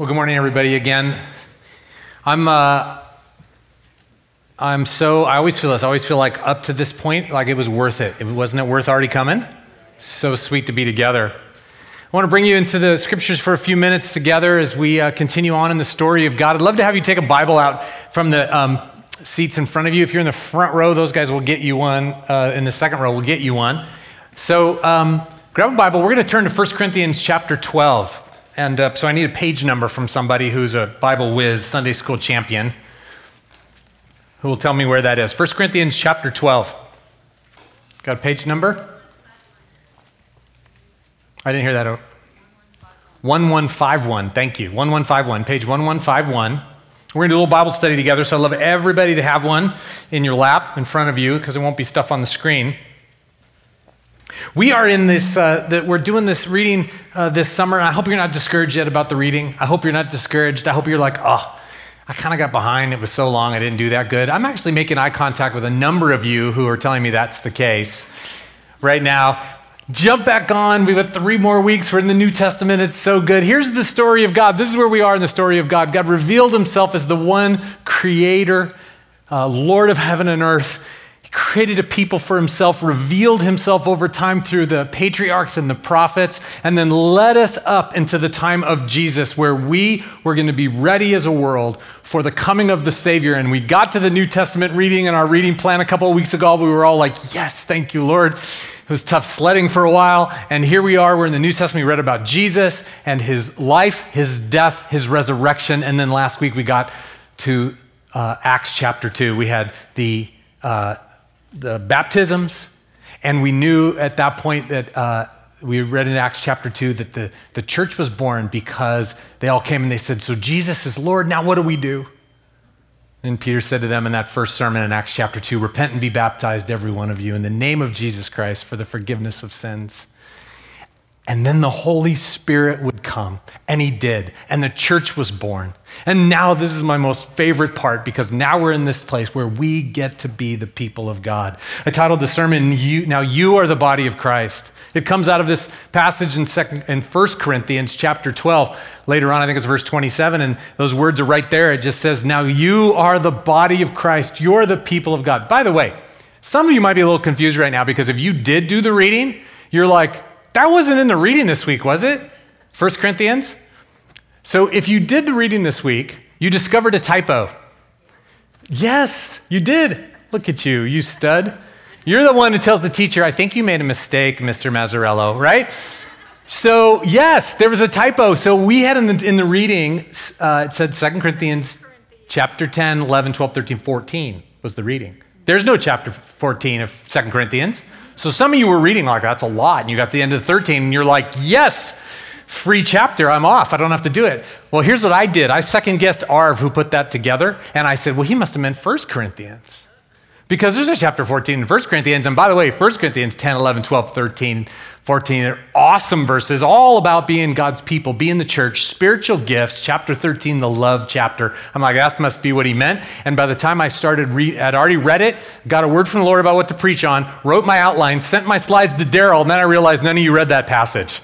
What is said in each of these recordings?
Well, good morning, everybody. Again, I'm. Uh, I'm so. I always feel this. I always feel like up to this point, like it was worth it. it wasn't it worth already coming? So sweet to be together. I want to bring you into the scriptures for a few minutes together as we uh, continue on in the story of God. I'd love to have you take a Bible out from the um, seats in front of you. If you're in the front row, those guys will get you one. Uh, in the second row, will get you one. So um, grab a Bible. We're going to turn to 1 Corinthians chapter 12. And uh, so I need a page number from somebody who's a Bible whiz, Sunday school champion, who will tell me where that is. 1 Corinthians chapter 12. Got a page number? I didn't hear that. 1151. Thank you. 1151. Page 1151. We're going to do a little Bible study together, so I'd love everybody to have one in your lap in front of you because it won't be stuff on the screen. We are in this, uh, that we're doing this reading uh, this summer. I hope you're not discouraged yet about the reading. I hope you're not discouraged. I hope you're like, oh, I kind of got behind. It was so long. I didn't do that good. I'm actually making eye contact with a number of you who are telling me that's the case right now. Jump back on. We've got three more weeks. We're in the New Testament. It's so good. Here's the story of God. This is where we are in the story of God. God revealed himself as the one creator, uh, Lord of heaven and earth created a people for himself, revealed himself over time through the patriarchs and the prophets, and then led us up into the time of Jesus, where we were going to be ready as a world for the coming of the Savior. And we got to the New Testament reading in our reading plan a couple of weeks ago. We were all like, Yes, thank you, Lord. It was tough sledding for a while. And here we are. We're in the New Testament. We read about Jesus and his life, his death, his resurrection. And then last week we got to uh, Acts chapter 2. We had the uh, the baptisms, and we knew at that point that uh, we read in Acts chapter 2 that the, the church was born because they all came and they said, So Jesus is Lord, now what do we do? And Peter said to them in that first sermon in Acts chapter 2 Repent and be baptized, every one of you, in the name of Jesus Christ for the forgiveness of sins. And then the Holy Spirit would come, and He did, and the church was born. And now, this is my most favorite part because now we're in this place where we get to be the people of God. I titled the sermon, you, Now You Are the Body of Christ. It comes out of this passage in, second, in 1 Corinthians chapter 12. Later on, I think it's verse 27, and those words are right there. It just says, Now you are the body of Christ. You're the people of God. By the way, some of you might be a little confused right now because if you did do the reading, you're like, that wasn't in the reading this week, was it? 1 Corinthians? So if you did the reading this week, you discovered a typo. Yes, you did. Look at you, you stud. You're the one who tells the teacher, I think you made a mistake, Mr. Mazzarello, right? So, yes, there was a typo. So we had in the, in the reading, uh, it said 2 Corinthians chapter 10, 11, 12, 13, 14 was the reading. There's no chapter 14 of 2 Corinthians. So some of you were reading like that's a lot, and you got the end of the 13, and you're like, yes, free chapter, I'm off. I don't have to do it. Well, here's what I did. I second guessed Arv, who put that together, and I said, well, he must have meant 1 Corinthians. Because there's a chapter 14 in 1 Corinthians, and by the way, 1 Corinthians 10, 11, 12, 13, 14 are awesome verses, all about being God's people, being the church, spiritual gifts. Chapter 13, the love chapter. I'm like, that must be what he meant. And by the time I started, re- I'd already read it, got a word from the Lord about what to preach on, wrote my outline, sent my slides to Daryl, and then I realized none of you read that passage.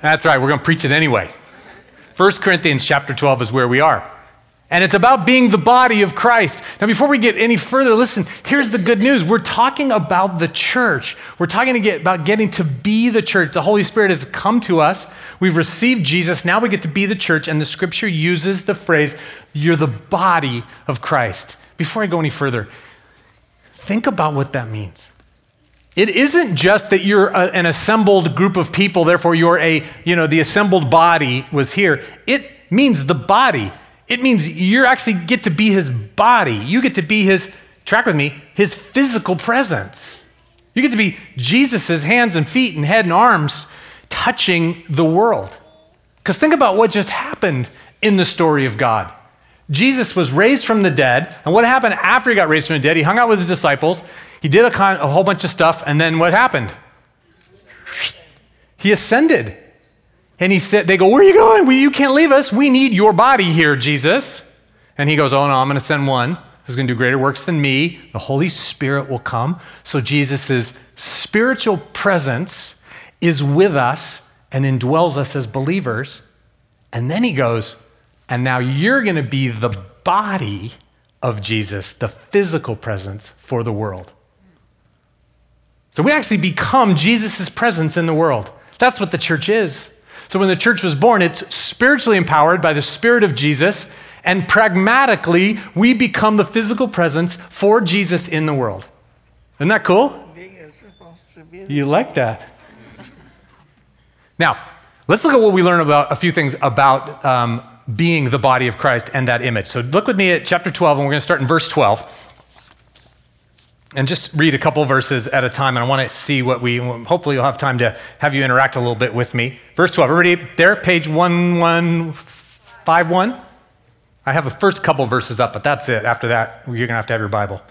That's right, we're going to preach it anyway. 1 Corinthians chapter 12 is where we are. And it's about being the body of Christ. Now, before we get any further, listen, here's the good news. We're talking about the church. We're talking get, about getting to be the church. The Holy Spirit has come to us. We've received Jesus. Now we get to be the church. And the scripture uses the phrase, you're the body of Christ. Before I go any further, think about what that means. It isn't just that you're a, an assembled group of people, therefore you're a, you know, the assembled body was here. It means the body it means you actually get to be his body. You get to be his, track with me, his physical presence. You get to be Jesus' hands and feet and head and arms touching the world. Because think about what just happened in the story of God. Jesus was raised from the dead, and what happened after he got raised from the dead? He hung out with his disciples, he did a, con- a whole bunch of stuff, and then what happened? He ascended. And he said, they go, Where are you going? Well, you can't leave us. We need your body here, Jesus. And he goes, Oh, no, I'm going to send one who's going to do greater works than me. The Holy Spirit will come. So Jesus' spiritual presence is with us and indwells us as believers. And then he goes, and now you're going to be the body of Jesus, the physical presence for the world. So we actually become Jesus' presence in the world. That's what the church is. So when the church was born, it's spiritually empowered by the Spirit of Jesus, and pragmatically, we become the physical presence for Jesus in the world. Isn't that cool? You like that? Now, let's look at what we learn about a few things about um, being the body of Christ and that image. So look with me at chapter 12, and we're going to start in verse 12. And just read a couple verses at a time, and I want to see what we, hopefully, you'll have time to have you interact a little bit with me. Verse 12, everybody there, page 1151. I have the first couple verses up, but that's it. After that, you're going to have to have your Bible.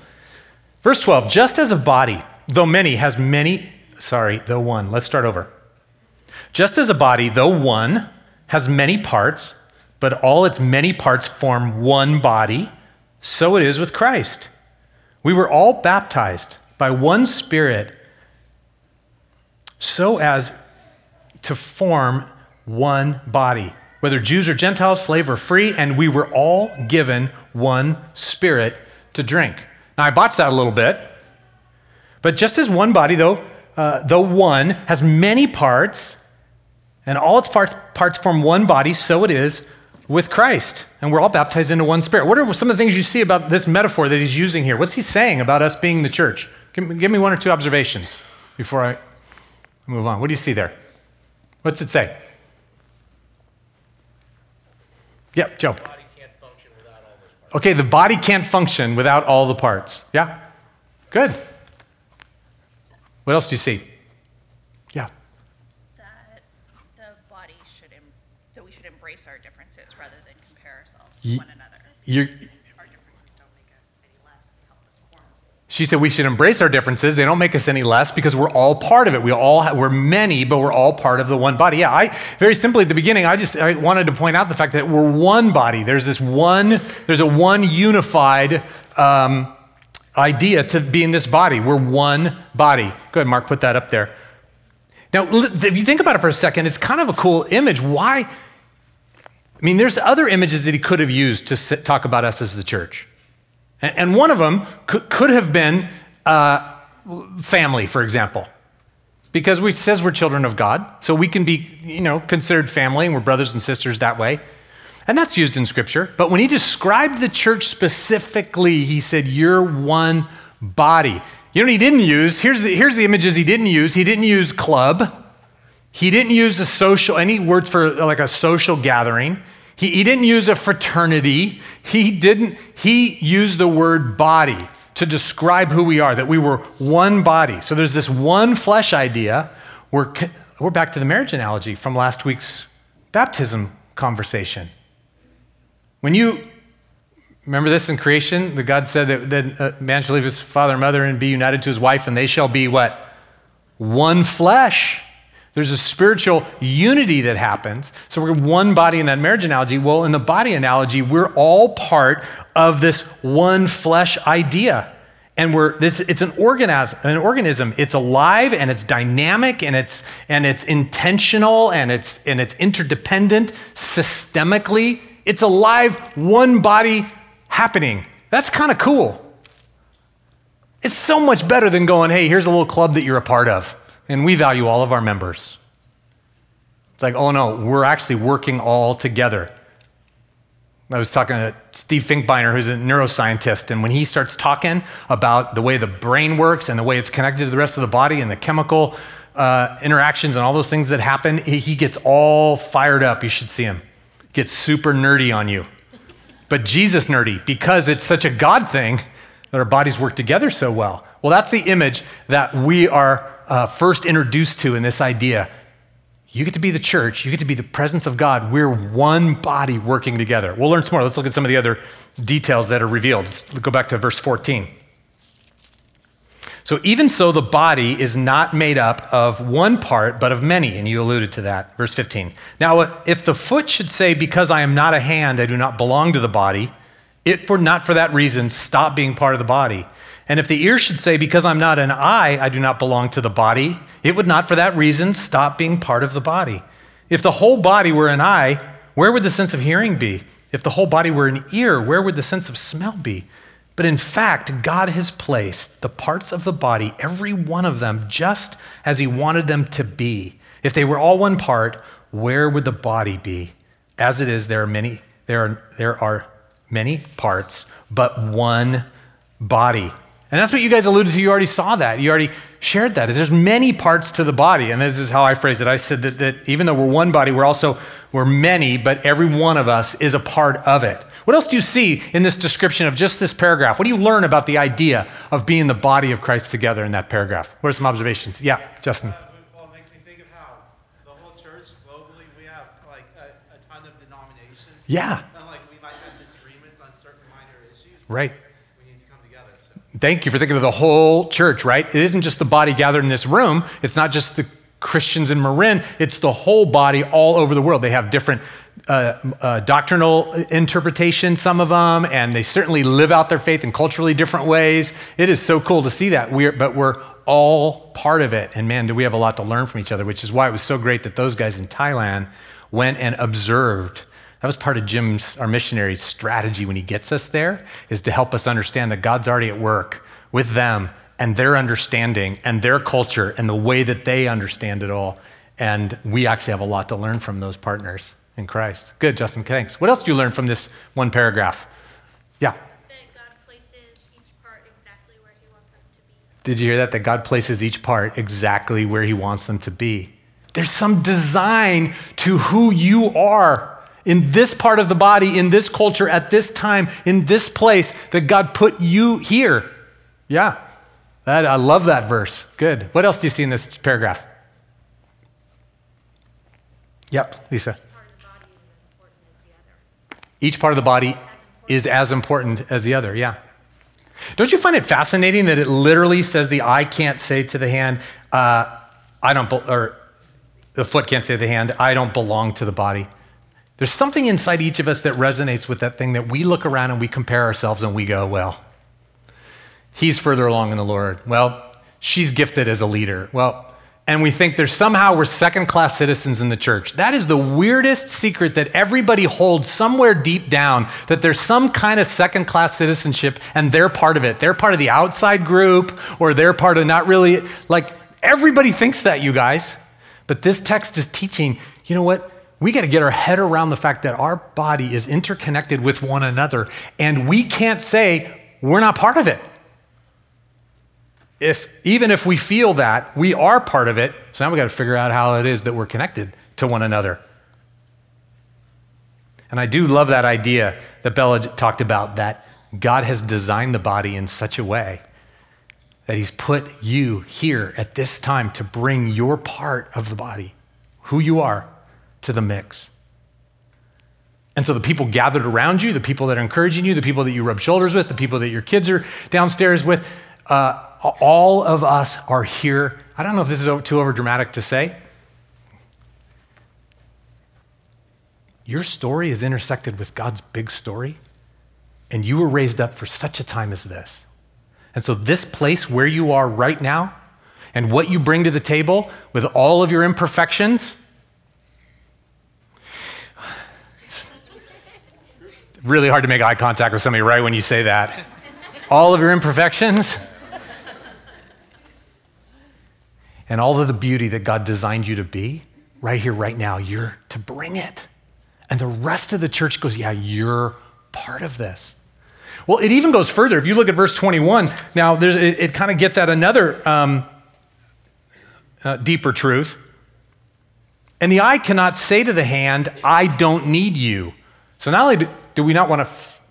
Verse 12, just as a body, though many, has many, sorry, though one, let's start over. Just as a body, though one, has many parts, but all its many parts form one body, so it is with Christ. We were all baptized by one Spirit so as to form one body, whether Jews or Gentiles, slave or free, and we were all given one Spirit to drink. Now, I botched that a little bit, but just as one body, though, uh, though one, has many parts, and all its parts, parts form one body, so it is with Christ. And we're all baptized into one spirit. What are some of the things you see about this metaphor that he's using here? What's he saying about us being the church? Give me, one or two observations before I move on. What do you see there? What's it say? Yep, Joe. Okay, the body can't function without all the parts. Yeah? Good. What else do you see? Yeah. that the body should, em- that we should embrace our differences rather than compare ourselves Ye- to one another. You're, Our differences don't make us any less, they us form. she said we should embrace our differences. They don't make us any less because we're all part of it. We all ha- we're many, but we're all part of the one body. Yeah, I very simply at the beginning, I just I wanted to point out the fact that we're one body. There's this one. There's a one unified um, idea to be in this body. We're one body. Go ahead, Mark. Put that up there. Now, if you think about it for a second, it's kind of a cool image. Why? I mean, there's other images that he could have used to sit, talk about us as the church. And, and one of them could, could have been uh, family, for example. Because we says we're children of God, so we can be, you know, considered family, and we're brothers and sisters that way. And that's used in Scripture. But when he described the church specifically, he said, You're one body. You know what he didn't use? Here's the, here's the images he didn't use. He didn't use club. He didn't use a social, any words for like a social gathering. He, he didn't use a fraternity. He didn't, he used the word body to describe who we are, that we were one body. So there's this one flesh idea. We're, we're back to the marriage analogy from last week's baptism conversation. When you remember this in creation, the God said that, that a man shall leave his father and mother and be united to his wife, and they shall be what? One flesh. There's a spiritual unity that happens. So we're one body in that marriage analogy. Well, in the body analogy, we're all part of this one flesh idea. And we're this it's an an organism. It's alive and it's dynamic and it's and it's intentional and it's and it's interdependent systemically. It's a live one body happening. That's kind of cool. It's so much better than going, hey, here's a little club that you're a part of, and we value all of our members. It's like, oh no, we're actually working all together. I was talking to Steve Finkbeiner, who's a neuroscientist, and when he starts talking about the way the brain works and the way it's connected to the rest of the body and the chemical uh, interactions and all those things that happen, he, he gets all fired up. You should see him. Gets super nerdy on you. But Jesus nerdy because it's such a God thing that our bodies work together so well. Well, that's the image that we are uh, first introduced to in this idea. You get to be the church, you get to be the presence of God. We're one body working together. We'll learn some more. Let's look at some of the other details that are revealed. Let's go back to verse 14. So, even so, the body is not made up of one part, but of many. And you alluded to that. Verse 15. Now, if the foot should say, Because I am not a hand, I do not belong to the body, it for not for that reason stop being part of the body. And if the ear should say, Because I'm not an eye, I do not belong to the body, it would not for that reason stop being part of the body. If the whole body were an eye, Where would the sense of hearing be? If the whole body were an ear, where would the sense of smell be? But in fact, God has placed the parts of the body, every one of them, just as He wanted them to be. If they were all one part, where would the body be? As it is, there are many, there are, there are many parts, but one body. And that's what you guys alluded to. You already saw that. You already shared that. There's many parts to the body. And this is how I phrase it. I said that, that even though we're one body, we're also, we're many, but every one of us is a part of it. What else do you see in this description of just this paragraph? What do you learn about the idea of being the body of Christ together in that paragraph? What are some observations? Yeah, Justin. Well, it makes me think of how the whole church globally, we have like a, a ton of denominations. Yeah. And like we might have disagreements on certain minor issues. Right. We need to come together. So. Thank you for thinking of the whole church, right? It isn't just the body gathered in this room. It's not just the Christians in Marin. It's the whole body all over the world. They have different uh, uh, doctrinal interpretation, some of them, and they certainly live out their faith in culturally different ways. It is so cool to see that. We're, but we're all part of it. And man, do we have a lot to learn from each other, which is why it was so great that those guys in Thailand went and observed. That was part of Jim's, our missionary's strategy when he gets us there, is to help us understand that God's already at work with them and their understanding and their culture and the way that they understand it all. And we actually have a lot to learn from those partners in Christ. Good, Justin, thanks. What else do you learn from this one paragraph? Yeah. that God places each part exactly where He wants them to be. Did you hear that? That God places each part exactly where He wants them to be. There's some design to who you are in this part of the body, in this culture, at this time, in this place, that God put you here. Yeah. That, I love that verse. Good. What else do you see in this paragraph? Yep, Lisa. Each part of the body is as important as the other. Each part of the body is as important as the other, yeah. Don't you find it fascinating that it literally says the eye can't say to the hand, uh, I don't, be- or the foot can't say to the hand, I don't belong to the body. There's something inside each of us that resonates with that thing that we look around and we compare ourselves and we go, well, he's further along in the Lord. Well, she's gifted as a leader. Well, and we think there's somehow we're second class citizens in the church. That is the weirdest secret that everybody holds somewhere deep down that there's some kind of second class citizenship and they're part of it. They're part of the outside group or they're part of not really, like everybody thinks that, you guys. But this text is teaching, you know what? We got to get our head around the fact that our body is interconnected with one another and we can't say we're not part of it. If even if we feel that we are part of it so now we got to figure out how it is that we're connected to one another. And i do love that idea that bella talked about that god has designed the body in such a way that he's put you here at this time to bring your part of the body who you are to the mix and so the people gathered around you, the people that are encouraging you, the people that you rub shoulders with, the people that your kids are downstairs with, uh, all of us are here. I don't know if this is too over dramatic to say. Your story is intersected with God's big story, and you were raised up for such a time as this. And so, this place where you are right now, and what you bring to the table with all of your imperfections, really hard to make eye contact with somebody right when you say that. All of your imperfections and all of the beauty that God designed you to be, right here, right now, you're to bring it. And the rest of the church goes, Yeah, you're part of this. Well, it even goes further. If you look at verse 21, now it, it kind of gets at another um, uh, deeper truth. And the eye cannot say to the hand, I don't need you. So not only do, we not want to, f-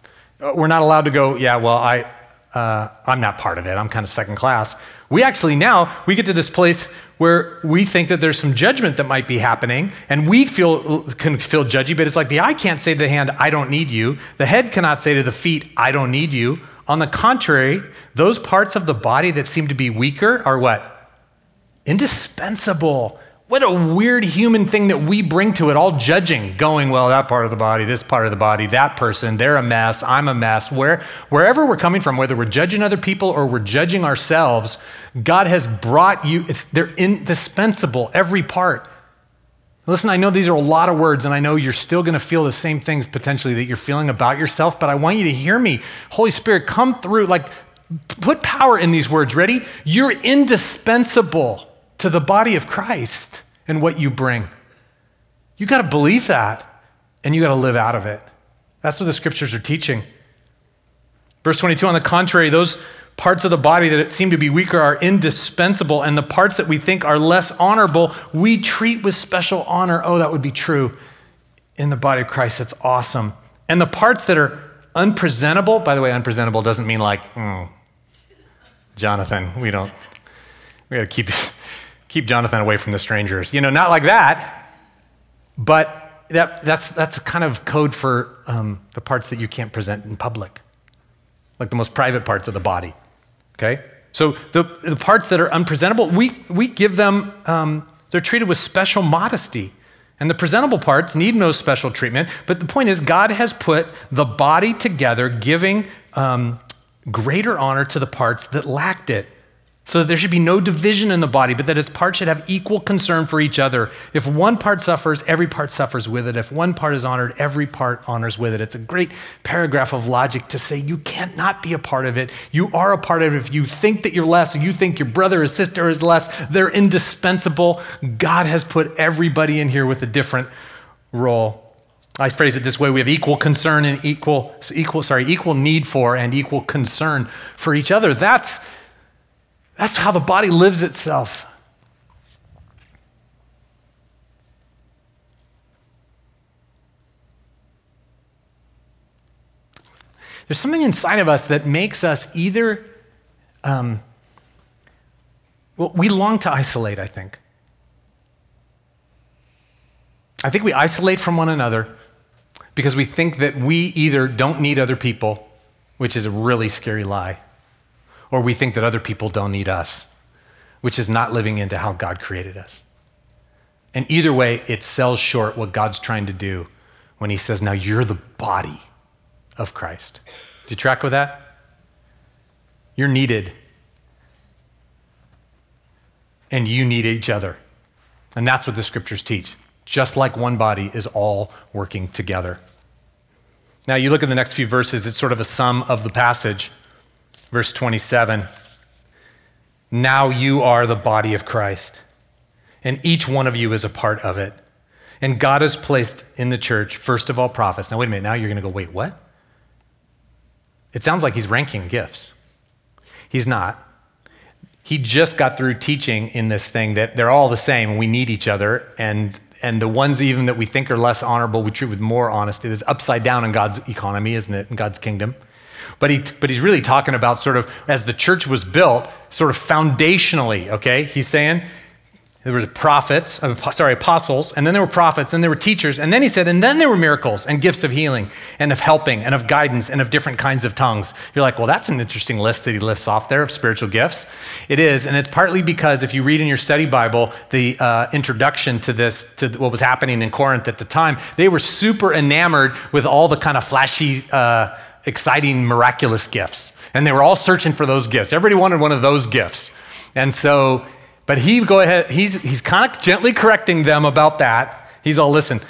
we're not allowed to go, yeah, well, I, uh, I'm not part of it. I'm kind of second class. We actually now, we get to this place where we think that there's some judgment that might be happening and we feel, can feel judgy, but it's like the eye can't say to the hand, I don't need you. The head cannot say to the feet, I don't need you. On the contrary, those parts of the body that seem to be weaker are what? Indispensable. What a weird human thing that we bring to it, all judging, going, well, that part of the body, this part of the body, that person, they're a mess, I'm a mess. Where, wherever we're coming from, whether we're judging other people or we're judging ourselves, God has brought you, they're indispensable, every part. Listen, I know these are a lot of words, and I know you're still going to feel the same things potentially that you're feeling about yourself, but I want you to hear me. Holy Spirit, come through. Like, put power in these words. Ready? You're indispensable to the body of Christ and what you bring. You got to believe that, and you got to live out of it. That's what the scriptures are teaching. Verse 22 on the contrary, those parts of the body that seem to be weaker are indispensable, and the parts that we think are less honorable, we treat with special honor. Oh, that would be true in the body of Christ. That's awesome. And the parts that are unpresentable, by the way, unpresentable doesn't mean like, oh, Jonathan, we don't, we gotta keep, keep Jonathan away from the strangers. You know, not like that, but that, that's, that's kind of code for um, the parts that you can't present in public, like the most private parts of the body. Okay? So the, the parts that are unpresentable, we, we give them, um, they're treated with special modesty. And the presentable parts need no special treatment. But the point is, God has put the body together, giving um, greater honor to the parts that lacked it. So that there should be no division in the body, but that its parts should have equal concern for each other. If one part suffers, every part suffers with it. If one part is honored, every part honors with it. It's a great paragraph of logic to say you can't not be a part of it. You are a part of it. If you think that you're less, you think your brother or sister is less, they're indispensable. God has put everybody in here with a different role. I phrase it this way: we have equal concern and equal, equal, sorry, equal need for and equal concern for each other. That's that's how the body lives itself. There's something inside of us that makes us either, um, well, we long to isolate, I think. I think we isolate from one another because we think that we either don't need other people, which is a really scary lie, or we think that other people don't need us, which is not living into how God created us. And either way, it sells short what God's trying to do when He says, Now you're the body of Christ. Do you track with that? You're needed. And you need each other. And that's what the scriptures teach. Just like one body is all working together. Now, you look at the next few verses, it's sort of a sum of the passage. Verse 27 Now you are the body of Christ, and each one of you is a part of it. And God has placed in the church, first of all, prophets. Now, wait a minute. Now you're going to go, wait, what? It sounds like he's ranking gifts. He's not. He just got through teaching in this thing that they're all the same and we need each other. And, and the ones even that we think are less honorable, we treat with more honesty. Is upside down in God's economy, isn't it? In God's kingdom. But, he, but he's really talking about sort of as the church was built, sort of foundationally, okay? He's saying there were prophets, uh, sorry, apostles, and then there were prophets, and there were teachers, and then he said, and then there were miracles and gifts of healing and of helping and of guidance and of different kinds of tongues. You're like, well, that's an interesting list that he lists off there of spiritual gifts. It is, and it's partly because if you read in your study Bible the uh, introduction to this, to what was happening in Corinth at the time, they were super enamored with all the kind of flashy, uh, exciting, miraculous gifts, and they were all searching for those gifts. Everybody wanted one of those gifts, and so but he go ahead, he's, he's kind of gently correcting them about that. He's all, listen,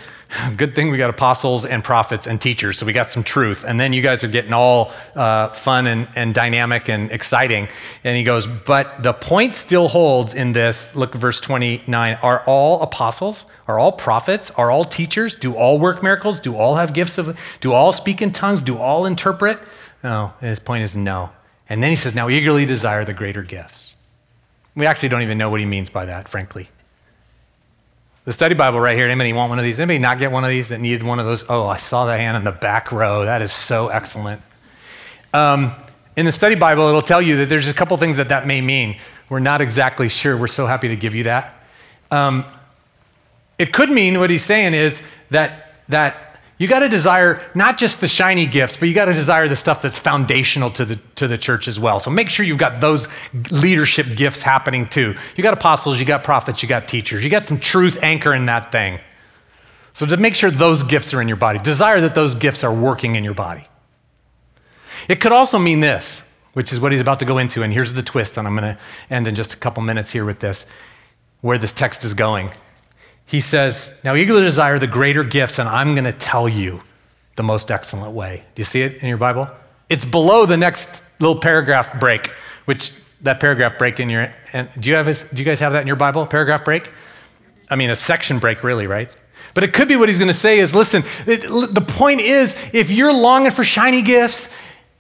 good thing we got apostles and prophets and teachers, so we got some truth. And then you guys are getting all uh, fun and, and dynamic and exciting. And he goes, but the point still holds in this. Look, verse 29. Are all apostles? Are all prophets? Are all teachers? Do all work miracles? Do all have gifts of, do all speak in tongues? Do all interpret? No, his point is no. And then he says, now eagerly desire the greater gifts. We actually don't even know what he means by that, frankly. The study Bible right here, anybody want one of these? Anybody not get one of these that needed one of those? Oh, I saw the hand in the back row. That is so excellent. Um, in the study Bible, it'll tell you that there's a couple things that that may mean. We're not exactly sure. We're so happy to give you that. Um, it could mean what he's saying is that, that you got to desire not just the shiny gifts, but you got to desire the stuff that's foundational to the, to the church as well. So make sure you've got those leadership gifts happening too. You got apostles, you got prophets, you got teachers, you got some truth anchor in that thing. So to make sure those gifts are in your body, desire that those gifts are working in your body. It could also mean this, which is what he's about to go into, and here's the twist, and I'm going to end in just a couple minutes here with this, where this text is going he says, Now eagerly desire the greater gifts, and I'm going to tell you the most excellent way. Do you see it in your Bible? It's below the next little paragraph break, which that paragraph break in your. And do you have? Do you guys have that in your Bible? Paragraph break. I mean, a section break, really, right? But it could be what he's going to say is, listen. It, the point is, if you're longing for shiny gifts,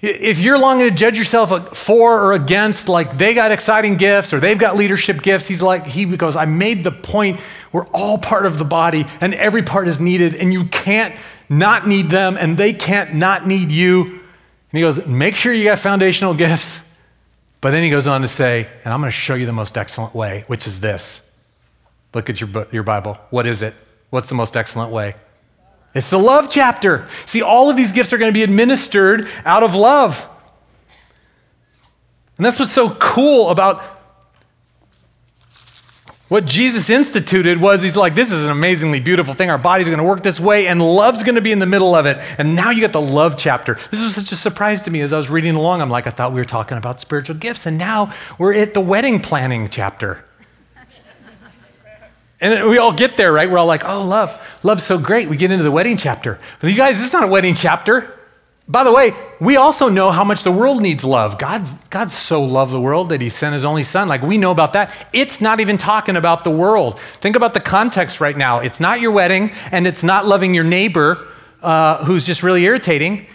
if you're longing to judge yourself for or against, like they got exciting gifts or they've got leadership gifts, he's like, he goes, I made the point we're all part of the body and every part is needed and you can't not need them and they can't not need you. And he goes, make sure you got foundational gifts. But then he goes on to say, and I'm going to show you the most excellent way, which is this. Look at your, your Bible. What is it? What's the most excellent way? It's the love chapter. See, all of these gifts are going to be administered out of love. And that's what's so cool about what Jesus instituted was he's like, this is an amazingly beautiful thing. Our are going to work this way, and love's going to be in the middle of it. And now you get the love chapter. This was such a surprise to me as I was reading along. I'm like, I thought we were talking about spiritual gifts, and now we're at the wedding planning chapter. And we all get there, right? We're all like, oh, love. Love's so great. We get into the wedding chapter. But you guys, this is not a wedding chapter. By the way, we also know how much the world needs love. God's, God so loved the world that he sent his only son. Like, we know about that. It's not even talking about the world. Think about the context right now. It's not your wedding, and it's not loving your neighbor uh, who's just really irritating.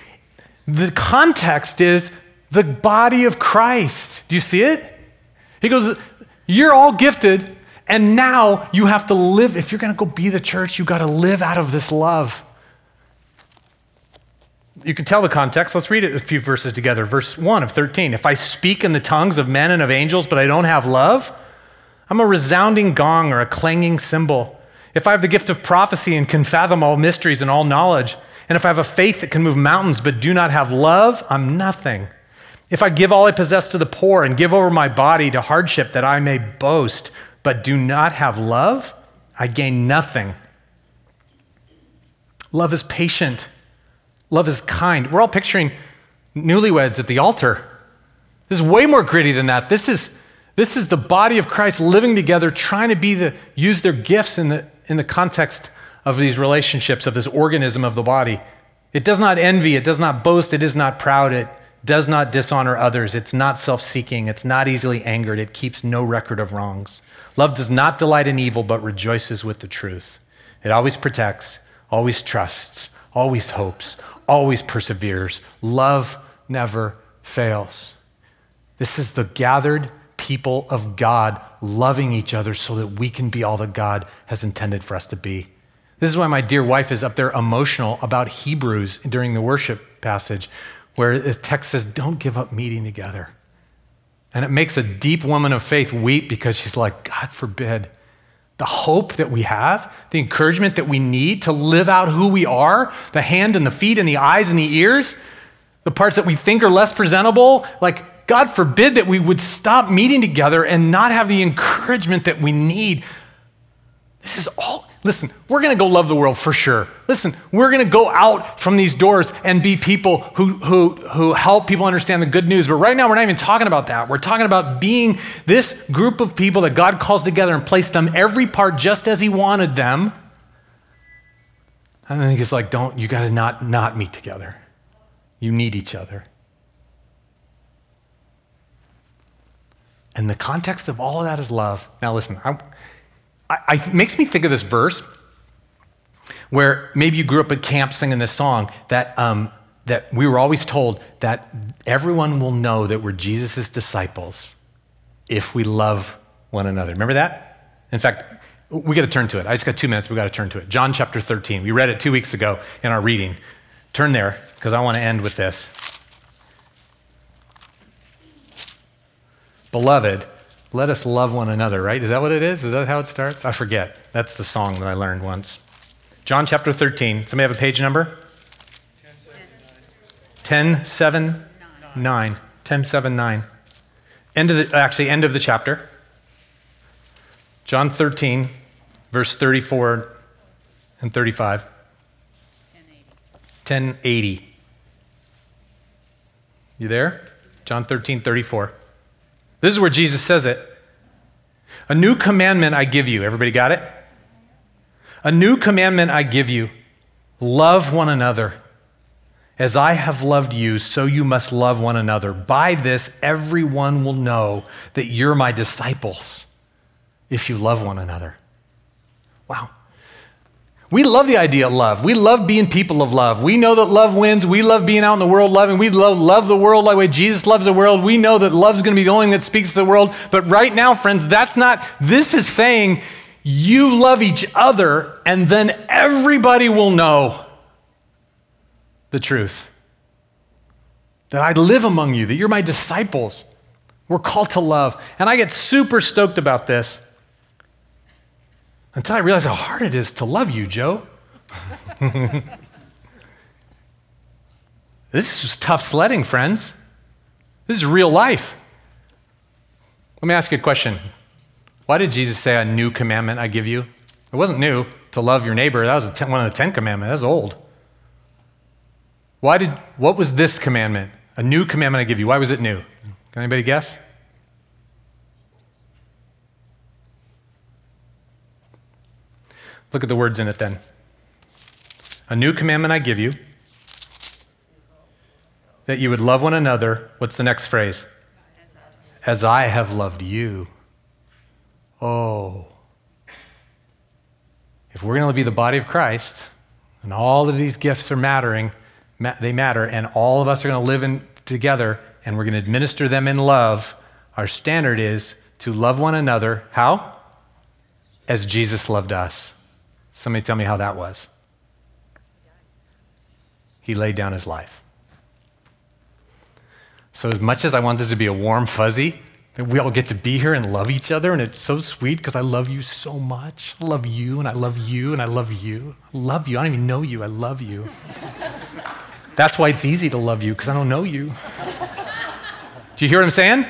The context is the body of Christ. Do you see it? He goes, You're all gifted and now you have to live, if you're going to go be the church, you got to live out of this love. You can tell the context. Let's read it a few verses together. Verse 1 of 13. If I speak in the tongues of men and of angels, but I don't have love, I'm a resounding gong or a clanging cymbal. If I have the gift of prophecy and can fathom all mysteries and all knowledge, and if I have a faith that can move mountains but do not have love, I'm nothing. If I give all I possess to the poor and give over my body to hardship that I may boast, but do not have love, I gain nothing. Love is patient. Love is kind. We're all picturing newlyweds at the altar. This is way more gritty than that. This is, this is the body of Christ living together, trying to be the, use their gifts in the, in the context of these relationships, of this organism of the body. It does not envy, it does not boast, it is not proud, it does not dishonor others, it's not self seeking, it's not easily angered, it keeps no record of wrongs. Love does not delight in evil, but rejoices with the truth. It always protects, always trusts, always hopes, always perseveres. Love never fails. This is the gathered people of God loving each other so that we can be all that God has intended for us to be. This is why my dear wife is up there emotional about Hebrews during the worship passage, where the text says, Don't give up meeting together. And it makes a deep woman of faith weep because she's like, God forbid, the hope that we have, the encouragement that we need to live out who we are, the hand and the feet and the eyes and the ears, the parts that we think are less presentable, like, God forbid that we would stop meeting together and not have the encouragement that we need. This is all Listen, we're going to go love the world for sure. Listen, we're going to go out from these doors and be people who, who, who help people understand the good news. But right now, we're not even talking about that. We're talking about being this group of people that God calls together and placed them every part just as He wanted them. And then He's like, don't, you got to not, not meet together. You need each other. And the context of all of that is love. Now, listen, I'm, I, I, makes me think of this verse where maybe you grew up at camp singing this song that, um, that we were always told that everyone will know that we're Jesus' disciples if we love one another. Remember that? In fact, we got to turn to it. I just got two minutes. We got to turn to it. John chapter 13. We read it two weeks ago in our reading. Turn there because I want to end with this. Beloved, let us love one another, right? Is that what it is? Is that how it starts? I forget. That's the song that I learned once. John chapter 13. Somebody have a page number? 10, 7, 9. 10, 7, 9. End of the, actually, end of the chapter. John 13, verse 34 and 35. 1080. You there? John 13, 34. This is where Jesus says it. A new commandment I give you. Everybody got it? A new commandment I give you love one another. As I have loved you, so you must love one another. By this, everyone will know that you're my disciples if you love one another. Wow. We love the idea of love. We love being people of love. We know that love wins. We love being out in the world loving. We love, love the world like way Jesus loves the world. We know that love's going to be the only thing that speaks to the world. But right now, friends, that's not, this is saying you love each other, and then everybody will know the truth. That I live among you, that you're my disciples. We're called to love. And I get super stoked about this until I realize how hard it is to love you, Joe. this is just tough sledding, friends. This is real life. Let me ask you a question. Why did Jesus say, A new commandment I give you? It wasn't new to love your neighbor. That was ten, one of the Ten Commandments. That's old. Why did, what was this commandment? A new commandment I give you. Why was it new? Can anybody guess? Look at the words in it then. A new commandment I give you that you would love one another. What's the next phrase? As I have loved you. Oh. If we're going to be the body of Christ, and all of these gifts are mattering, they matter, and all of us are going to live in, together, and we're going to administer them in love, our standard is to love one another. How? As Jesus loved us. Somebody tell me how that was. He laid down his life. So, as much as I want this to be a warm fuzzy, that we all get to be here and love each other, and it's so sweet because I love you so much. I love you, and I love you, and I love you. I love you. I don't even know you. I love you. That's why it's easy to love you because I don't know you. Do you hear what I'm saying?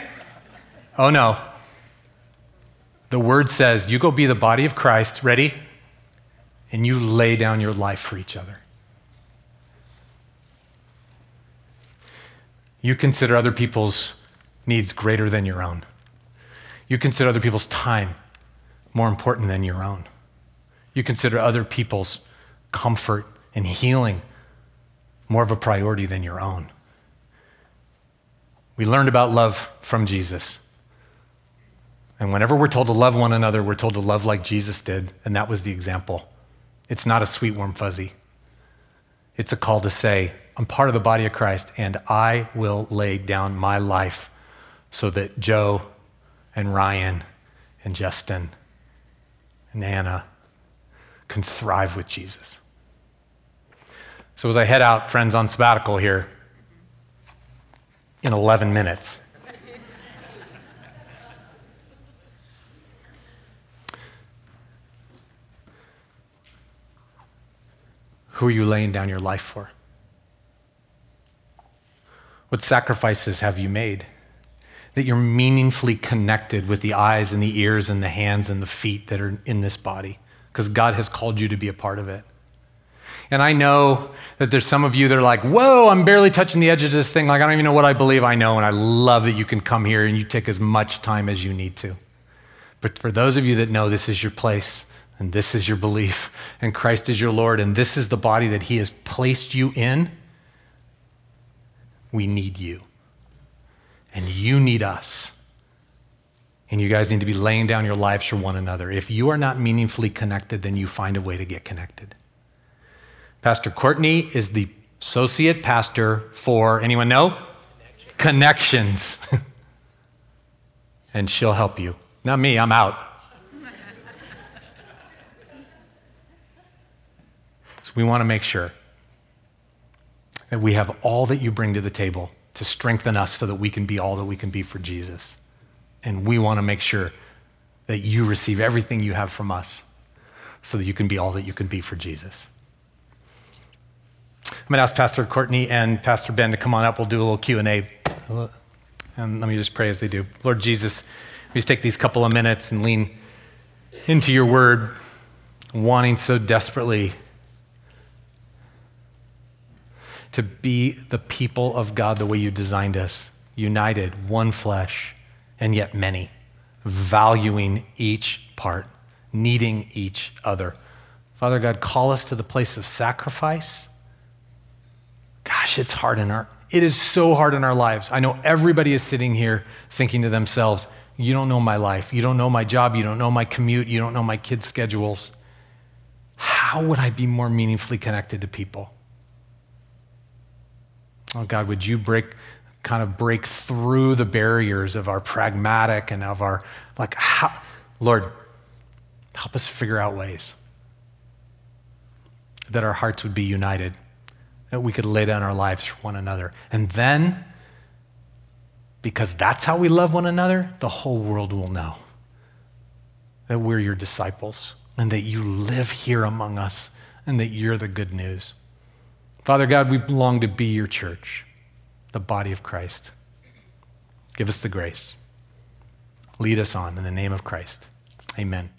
Oh no. The word says, you go be the body of Christ. Ready? And you lay down your life for each other. You consider other people's needs greater than your own. You consider other people's time more important than your own. You consider other people's comfort and healing more of a priority than your own. We learned about love from Jesus. And whenever we're told to love one another, we're told to love like Jesus did, and that was the example. It's not a sweet, warm fuzzy. It's a call to say, I'm part of the body of Christ, and I will lay down my life so that Joe and Ryan and Justin and Anna can thrive with Jesus. So, as I head out, friends, on sabbatical here in 11 minutes, Who are you laying down your life for? What sacrifices have you made? That you're meaningfully connected with the eyes and the ears and the hands and the feet that are in this body, because God has called you to be a part of it. And I know that there's some of you that are like, whoa, I'm barely touching the edge of this thing. Like, I don't even know what I believe I know. And I love that you can come here and you take as much time as you need to. But for those of you that know this is your place, and this is your belief, and Christ is your Lord, and this is the body that He has placed you in, we need you. And you need us. And you guys need to be laying down your lives for one another. If you are not meaningfully connected, then you find a way to get connected. Pastor Courtney is the associate pastor for, anyone know? Connections. and she'll help you. Not me, I'm out. We want to make sure that we have all that you bring to the table to strengthen us so that we can be all that we can be for Jesus. And we want to make sure that you receive everything you have from us so that you can be all that you can be for Jesus. I'm going to ask Pastor Courtney and Pastor Ben to come on up. We'll do a little Q&A. And let me just pray as they do. Lord Jesus, we just take these couple of minutes and lean into your word, wanting so desperately to be the people of God the way you designed us, united, one flesh, and yet many, valuing each part, needing each other, Father God, call us to the place of sacrifice. Gosh, it's hard in our it is so hard in our lives. I know everybody is sitting here thinking to themselves, you don't know my life. You don't know my job. You don't know my commute. You don't know my kids' schedules. How would I be more meaningfully connected to people? Oh God, would you break kind of break through the barriers of our pragmatic and of our like how, Lord, help us figure out ways that our hearts would be united that we could lay down our lives for one another. And then, because that's how we love one another, the whole world will know that we're your disciples and that you live here among us and that you're the good news. Father God, we belong to be your church, the body of Christ. Give us the grace. Lead us on in the name of Christ. Amen.